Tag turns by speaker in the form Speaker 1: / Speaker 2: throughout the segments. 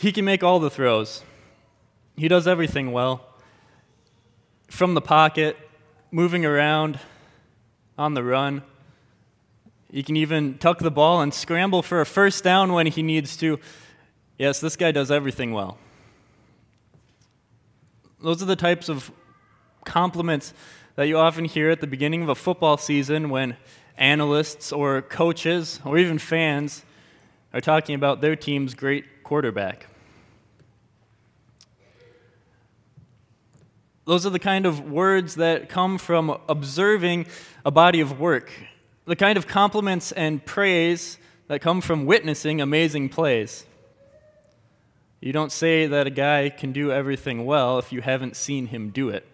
Speaker 1: He can make all the throws, he does everything well. From the pocket, moving around, on the run. He can even tuck the ball and scramble for a first down when he needs to. Yes, this guy does everything well. Those are the types of compliments that you often hear at the beginning of a football season when analysts or coaches or even fans are talking about their team's great quarterback. Those are the kind of words that come from observing a body of work, the kind of compliments and praise that come from witnessing amazing plays. You don't say that a guy can do everything well if you haven't seen him do it.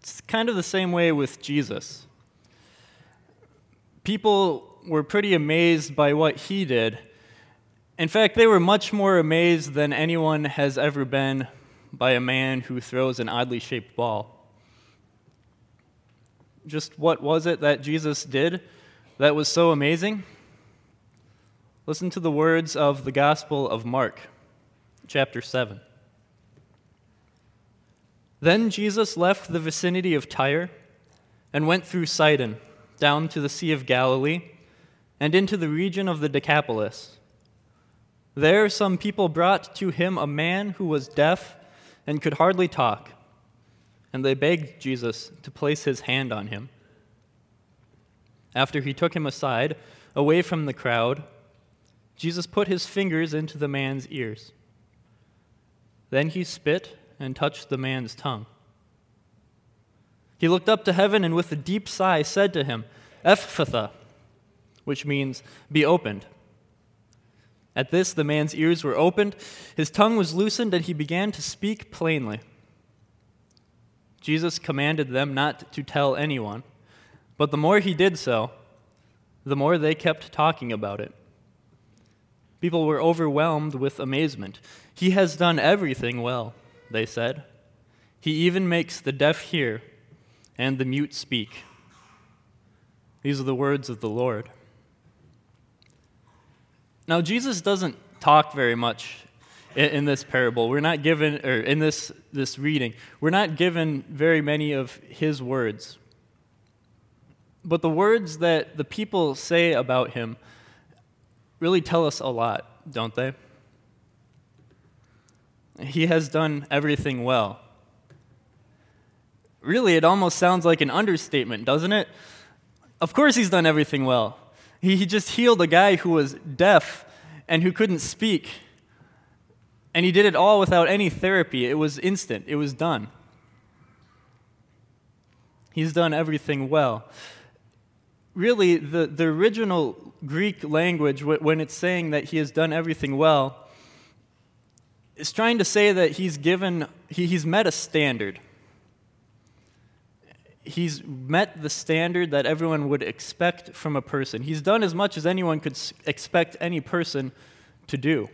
Speaker 1: It's kind of the same way with Jesus. People were pretty amazed by what he did in fact, they were much more amazed than anyone has ever been by a man who throws an oddly shaped ball. Just what was it that Jesus did that was so amazing? Listen to the words of the Gospel of Mark, chapter 7. Then Jesus left the vicinity of Tyre and went through Sidon, down to the Sea of Galilee, and into the region of the Decapolis. There, some people brought to him a man who was deaf and could hardly talk, and they begged Jesus to place his hand on him. After he took him aside, away from the crowd, Jesus put his fingers into the man's ears. Then he spit and touched the man's tongue. He looked up to heaven and with a deep sigh said to him, Ephphatha, which means be opened. At this, the man's ears were opened, his tongue was loosened, and he began to speak plainly. Jesus commanded them not to tell anyone, but the more he did so, the more they kept talking about it. People were overwhelmed with amazement. He has done everything well, they said. He even makes the deaf hear and the mute speak. These are the words of the Lord. Now, Jesus doesn't talk very much in, in, this parable. We're not given, or in this, this reading, we're not given very many of his words. But the words that the people say about him really tell us a lot, don't they? He has done everything well. Really, it almost sounds like an understatement, doesn't it? Of course, he's done everything well. He, just healed a guy who was deaf and who couldn't speak. And he did it all without any therapy. It was instant, it was done. He's done everything well. Really, the, the original Greek language, when it's saying that he has done everything well, is trying to say that he's given, he, he's met a standard he's met the standard that everyone would expect from a person. He's done as much as anyone could expect any person to do.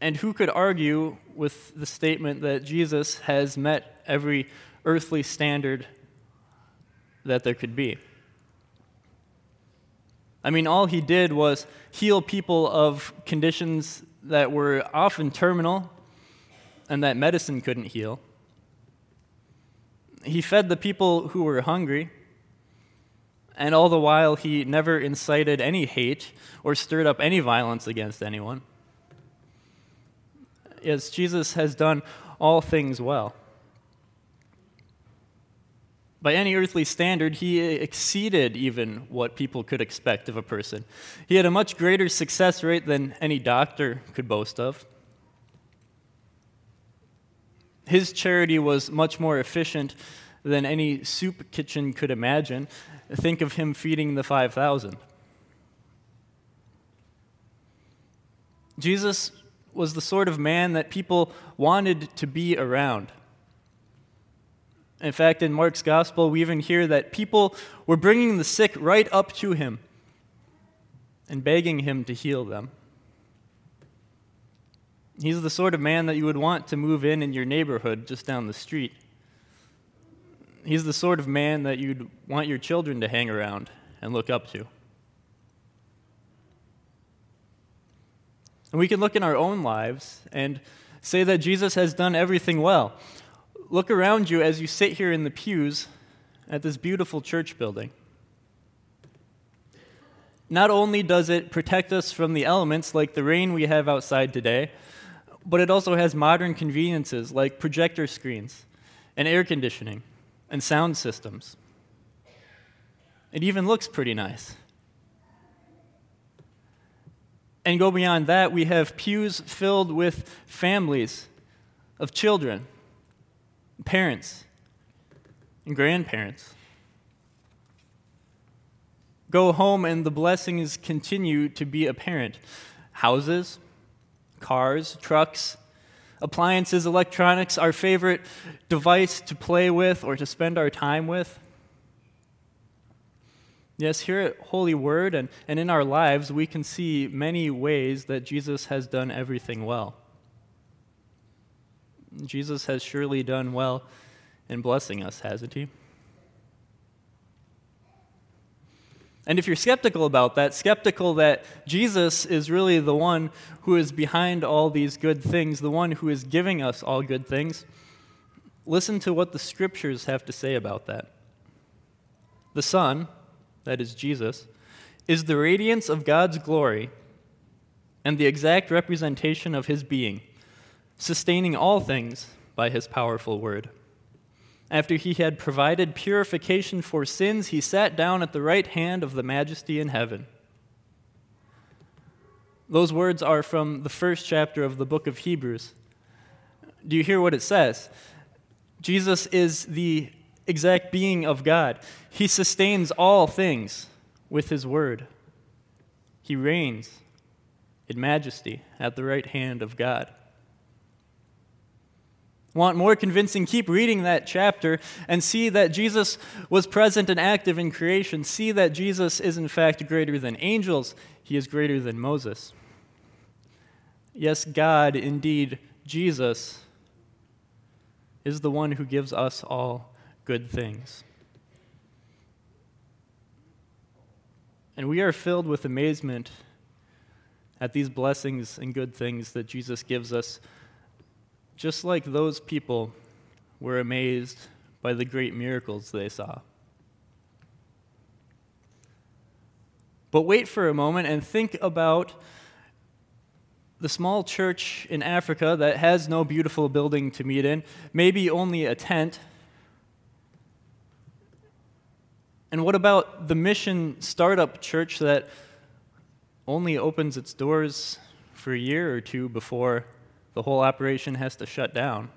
Speaker 1: And who could argue with the statement that Jesus has met every earthly standard that there could be? I mean, all he did was heal people of conditions that were often terminal and that medicine couldn't heal. He fed the people who were hungry, and all the while he never incited any hate or stirred up any violence against anyone. Yes, Jesus has done all things well. By any earthly standard, he exceeded even what people could expect of a person. He had a much greater success rate than any doctor could boast of. His charity was much more efficient than any soup kitchen could imagine. Think of him feeding the 5,000. Jesus was the sort of man that people wanted to be around. In fact, in Mark's gospel, we even hear that people were bringing the sick right up to him and begging him to heal them. He's the sort of man that you would want to move in in your neighborhood just down the street. He's the sort of man that you'd want your children to hang around and look up to. And we can look in our own lives and say that Jesus has done everything well. Look around you as you sit here in the pews at this beautiful church building. Not only does it protect us from the elements like the rain we have outside today, but it also has modern conveniences like projector screens and air conditioning and sound systems. It even looks pretty nice. And go beyond that, we have pews filled with families of children, parents, and grandparents. Go home, and the blessings continue to be apparent. Houses, cars, trucks, appliances, electronics, our favorite device to play with or to spend our time with. Yes, here at Holy Word and, and in our lives, we can see many ways that Jesus has done everything well. Jesus has surely done well in blessing us, hasn't he? And if you're skeptical about that, skeptical that Jesus is really the one who is behind all these good things, the one who is giving us all good things, listen to what the scriptures have to say about that. The Son, that is Jesus, is the radiance of God's glory and the exact representation of his being, sustaining all things by his powerful word. After he had provided purification for sins, he sat down at the right hand of the majesty in heaven. Those words are from the first chapter of the book of Hebrews. Do you hear what it says? Jesus is the exact being of God. He sustains all things with his word. He reigns in majesty at the right hand of God want more convincing, keep reading that chapter and see that Jesus was present and active in creation. See that Jesus is, in fact, greater than angels, he is greater than Moses. Yes, God, indeed, Jesus, is the one who gives us all good things. And we are filled with amazement at these blessings and good things that Jesus gives us just like those people were amazed by the great miracles they saw. But wait for a moment and think about the small church in Africa that has no beautiful building to meet in, maybe only a tent. And what about the mission startup church that only opens its doors for a year or two before the whole operation has to shut down?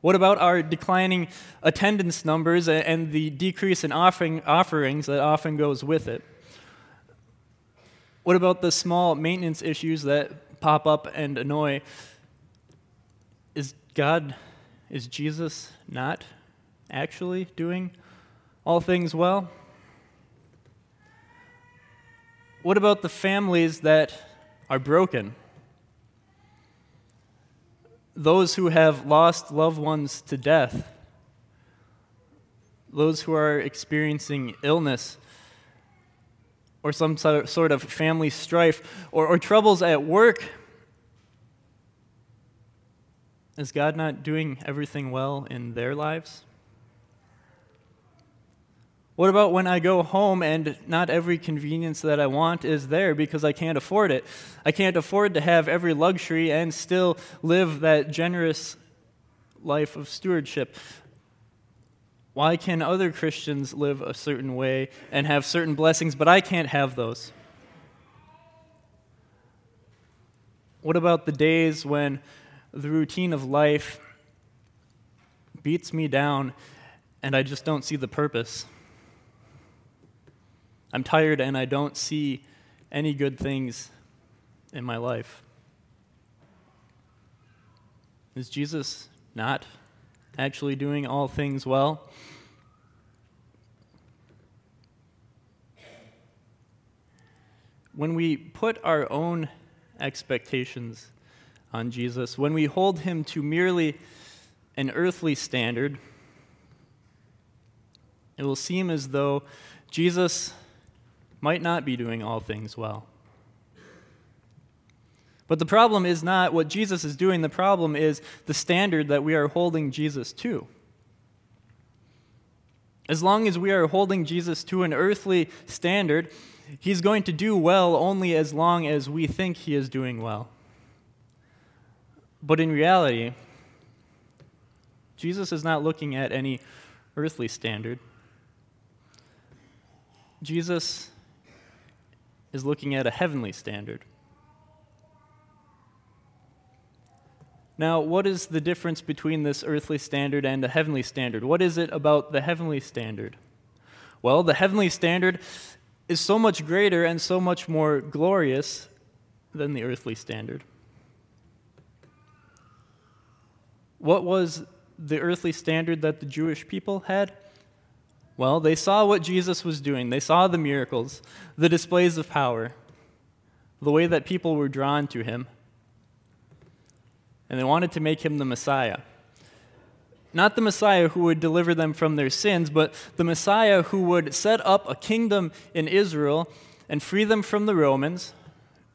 Speaker 1: What about our declining attendance numbers and the decrease in offering, offerings that often goes with it? What about the small maintenance issues that pop up and annoy? Is God, is Jesus not actually doing all things well? What about the families that are broken? Those who have lost loved ones to death, those who are experiencing illness or some sort of family strife or, or troubles at work. Is God not doing everything well in their lives? What about when I go home and not every convenience that I want is there because I can't afford it? I can't afford to have every luxury and still live that generous life of stewardship. Why can other Christians live a certain way and have certain blessings, but I can't have those? What about the days when the routine of life beats me down and I just don't see the purpose? I'm tired and I don't see any good things in my life. Is Jesus not actually doing all things well? When we put our own expectations on Jesus, when we hold him to merely an earthly standard, it will seem as though Jesus might not be doing all things well. But the problem is not what Jesus is doing, the problem is the standard that we are holding Jesus to. As long as we are holding Jesus to an earthly standard, he's going to do well only as long as we think he is doing well. But in reality, Jesus is not looking at any earthly standard. Jesus is looking at a heavenly standard. Now, what is the difference between this earthly standard and a heavenly standard? What is it about the heavenly standard? Well, the heavenly standard is so much greater and so much more glorious than the earthly standard. What was the earthly standard that the Jewish people had? Well, they saw what Jesus was doing. They saw the miracles, the displays of power, the way that people were drawn to him and they wanted to make him the Messiah. Not the Messiah who would deliver them from their sins, but the Messiah who would set up a kingdom in Israel and free them from the Romans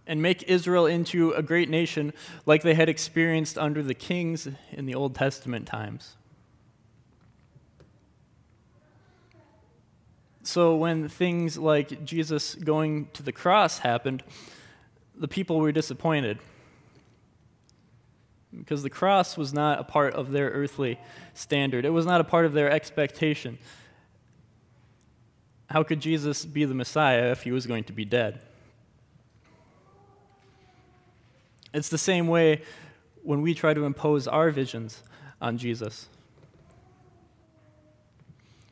Speaker 1: and make Israel into a great nation like they had experienced under the kings in the Old Testament times. So, when things like Jesus going to the cross happened, the people were disappointed because the cross was not a part of their earthly standard, it was not a part of their expectation. How could Jesus be the Messiah if he was going to be dead? It's the same way when we try to impose our visions on Jesus.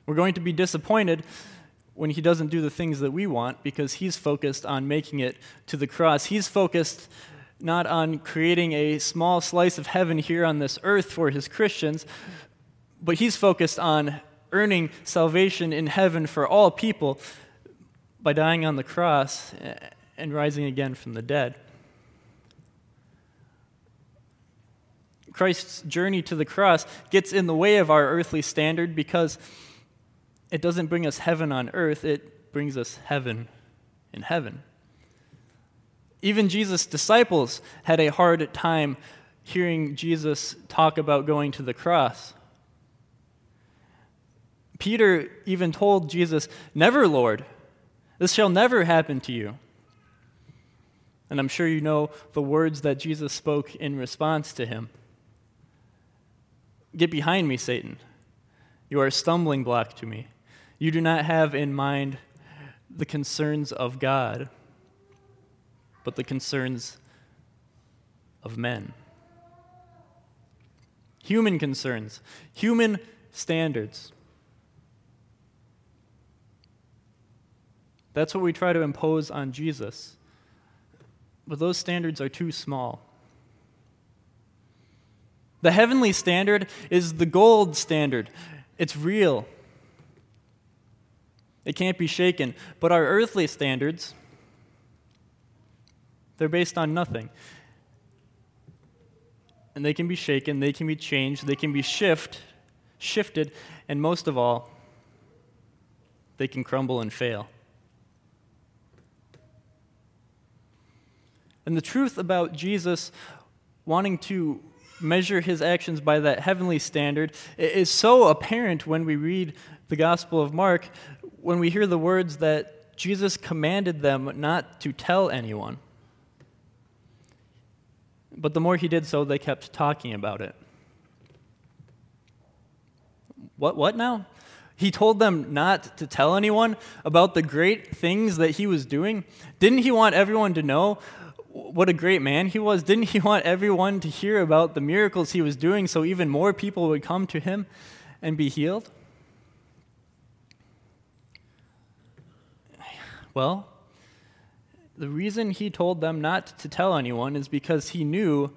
Speaker 1: We're going to be disappointed when he doesn't do the things that we want because he's focused on making it to the cross. He's focused not on creating a small slice of heaven here on this earth for his Christians, but he's focused on earning salvation in heaven for all people by dying on the cross and rising again from the dead. Christ's journey to the cross gets in the way of our earthly standard because it doesn't bring us heaven on earth, it brings us heaven in heaven. Even Jesus' disciples had a hard time hearing Jesus talk about going to the cross. Peter even told Jesus, Never, Lord, this shall never happen to you. And I'm sure you know the words that Jesus spoke in response to him Get behind me, Satan. You are a stumbling block to me. You do not have in mind the concerns of God but the concerns of men. Human concerns, human standards. That's what we try to impose on Jesus. But those standards are too small. The heavenly standard is the gold standard. It's real. It can't be shaken. But our earthly standards, they're based on nothing. And they can be shaken, they can be changed, they can be shift, shifted, and most of all, they can crumble and fail. And the truth about Jesus wanting to measure his actions by that heavenly standard is so apparent when we read the Gospel of Mark, when we hear the words that Jesus commanded them not to tell anyone. But the more he did so, they kept talking about it. What, what now? He told them not to tell anyone about the great things that he was doing. Didn't he want everyone to know what a great man he was? Didn't he want everyone to hear about the miracles he was doing so even more people would come to him and be healed? Well, the reason he told them not to tell anyone is because he knew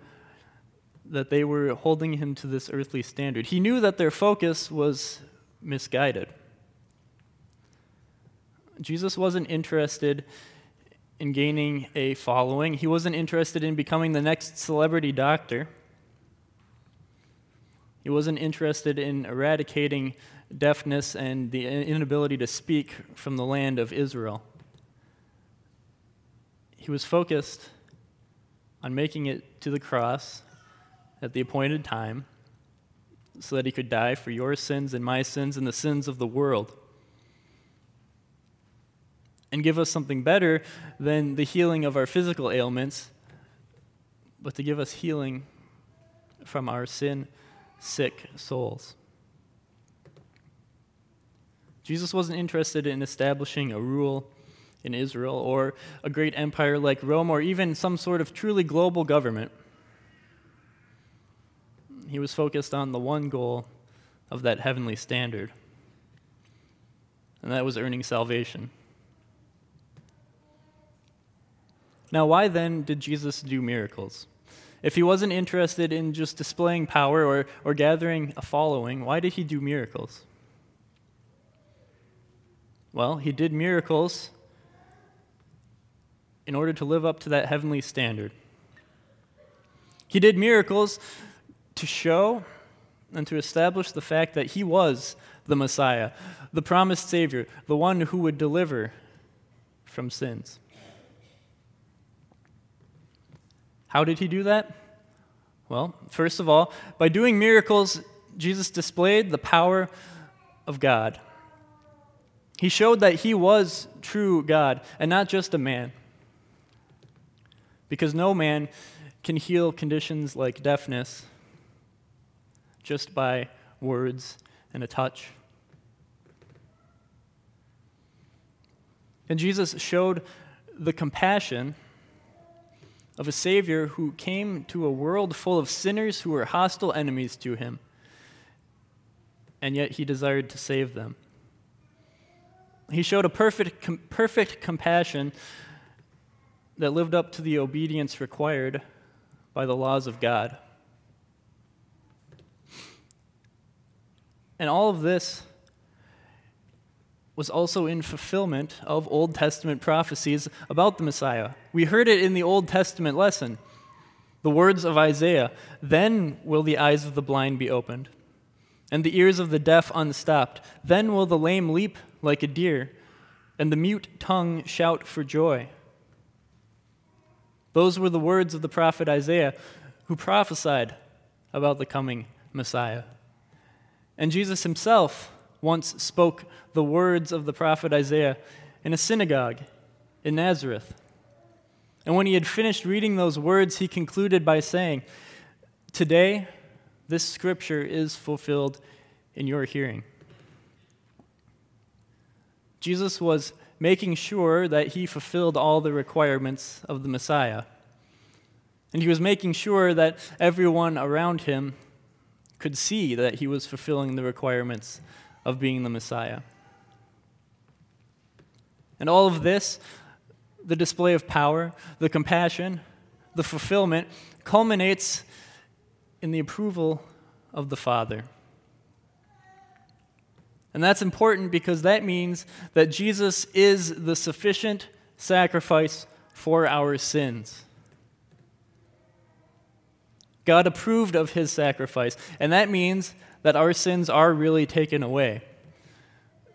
Speaker 1: that they were holding him to this earthly standard. He knew that their focus was misguided. Jesus wasn't interested in gaining a following, he wasn't interested in becoming the next celebrity doctor. He wasn't interested in eradicating deafness and the inability to speak from the land of Israel. He was focused on making it to the cross at the appointed time so that he could die for your sins and my sins and the sins of the world. And give us something better than the healing of our physical ailments, but to give us healing from our sin sick souls. Jesus wasn't interested in establishing a rule in Israel or a great empire like Rome or even some sort of truly global government. He was focused on the one goal of that heavenly standard, and that was earning salvation. Now, why then did Jesus do miracles? If he wasn't interested in just displaying power or, or gathering a following, why did he do miracles? Well, he did miracles in order to live up to that heavenly standard. He did miracles to show and to establish the fact that he was the Messiah, the promised Savior, the one who would deliver from sins. How did he do that? Well, first of all, by doing miracles, Jesus displayed the power of God. He showed that he was true God and not just a man. Because no man can heal conditions like deafness just by words and a touch. And Jesus showed the compassion of a Savior who came to a world full of sinners who were hostile enemies to him, and yet he desired to save them. He showed a perfect, com- perfect compassion that lived up to the obedience required by the laws of God. And all of this was also in fulfillment of Old Testament prophecies about the Messiah. We heard it in the Old Testament lesson. The words of Isaiah Then will the eyes of the blind be opened, and the ears of the deaf unstopped. Then will the lame leap like a deer, and the mute tongue shout for joy. Those were the words of the prophet Isaiah, who prophesied about the coming Messiah. And Jesus himself once spoke the words of the prophet Isaiah in a synagogue in Nazareth. And when he had finished reading those words, he concluded by saying, Today, this scripture is fulfilled in your hearing. Jesus was making sure that he fulfilled all the requirements of the Messiah. And he was making sure that everyone around him could see that he was fulfilling the requirements of being the Messiah. And all of this, the display of power, the compassion, the fulfillment, culminates in the approval of the Father. And that's important because that means that Jesus is the sufficient sacrifice for our sins. God approved of his sacrifice, and that means that our sins are really taken away.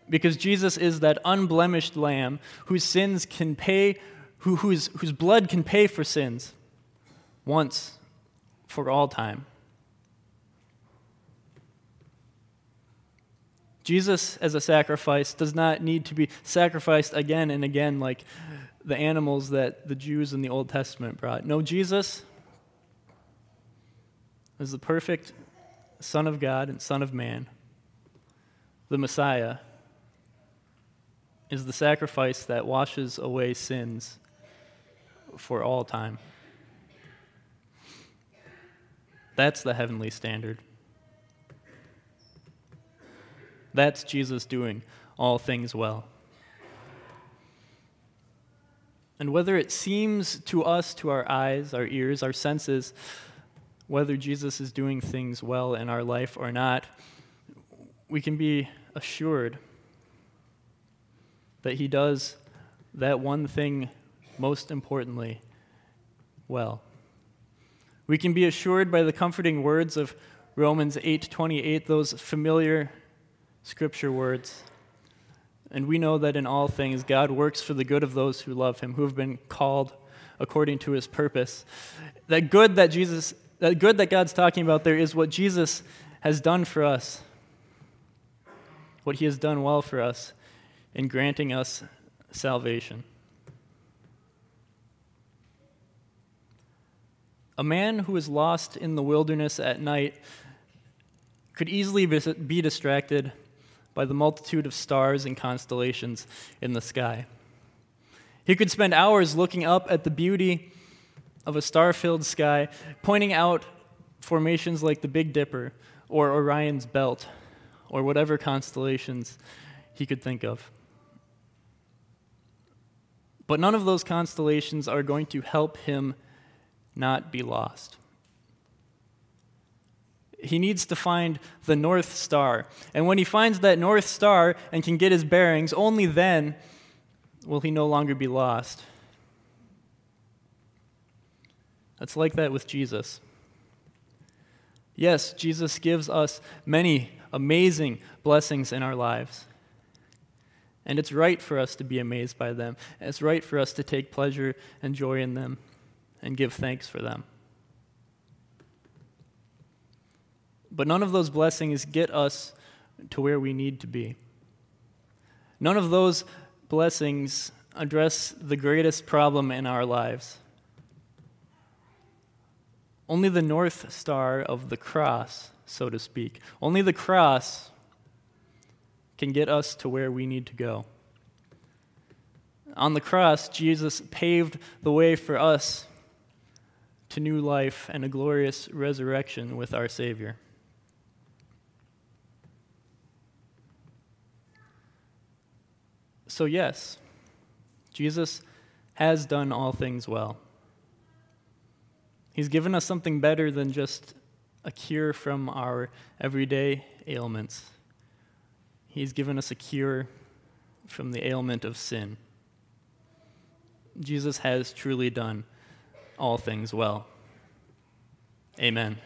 Speaker 1: Because Jesus is that unblemished lamb whose sins can pay, who, whose, whose blood can pay for sins once for all time. Jesus, as a sacrifice, does not need to be sacrificed again and again like the animals that the Jews in the Old Testament brought. No, Jesus is the perfect Son of God and Son of Man. The Messiah is the sacrifice that washes away sins for all time. That's the heavenly standard. That's Jesus doing all things well. And whether it seems to us, to our eyes, our ears, our senses, whether Jesus is doing things well in our life or not, we can be assured that He does that one thing most importantly well. We can be assured by the comforting words of Romans 8:28, those familiar scripture words. And we know that in all things God works for the good of those who love him, who have been called according to his purpose. That good that Jesus that good that God's talking about there is what Jesus has done for us. What he has done well for us in granting us salvation. A man who is lost in the wilderness at night could easily be distracted by the multitude of stars and constellations in the sky. He could spend hours looking up at the beauty of a star filled sky, pointing out formations like the Big Dipper or Orion's Belt or whatever constellations he could think of. But none of those constellations are going to help him not be lost. He needs to find the North Star. And when he finds that North Star and can get his bearings, only then will he no longer be lost. It's like that with Jesus. Yes, Jesus gives us many amazing blessings in our lives. And it's right for us to be amazed by them. It's right for us to take pleasure and joy in them and give thanks for them. But none of those blessings get us to where we need to be. None of those blessings address the greatest problem in our lives. Only the North Star of the cross, so to speak, only the cross can get us to where we need to go. On the cross, Jesus paved the way for us to new life and a glorious resurrection with our Savior. So, yes, Jesus has done all things well. He's given us something better than just a cure from our everyday ailments. He's given us a cure from the ailment of sin. Jesus has truly done all things well. Amen.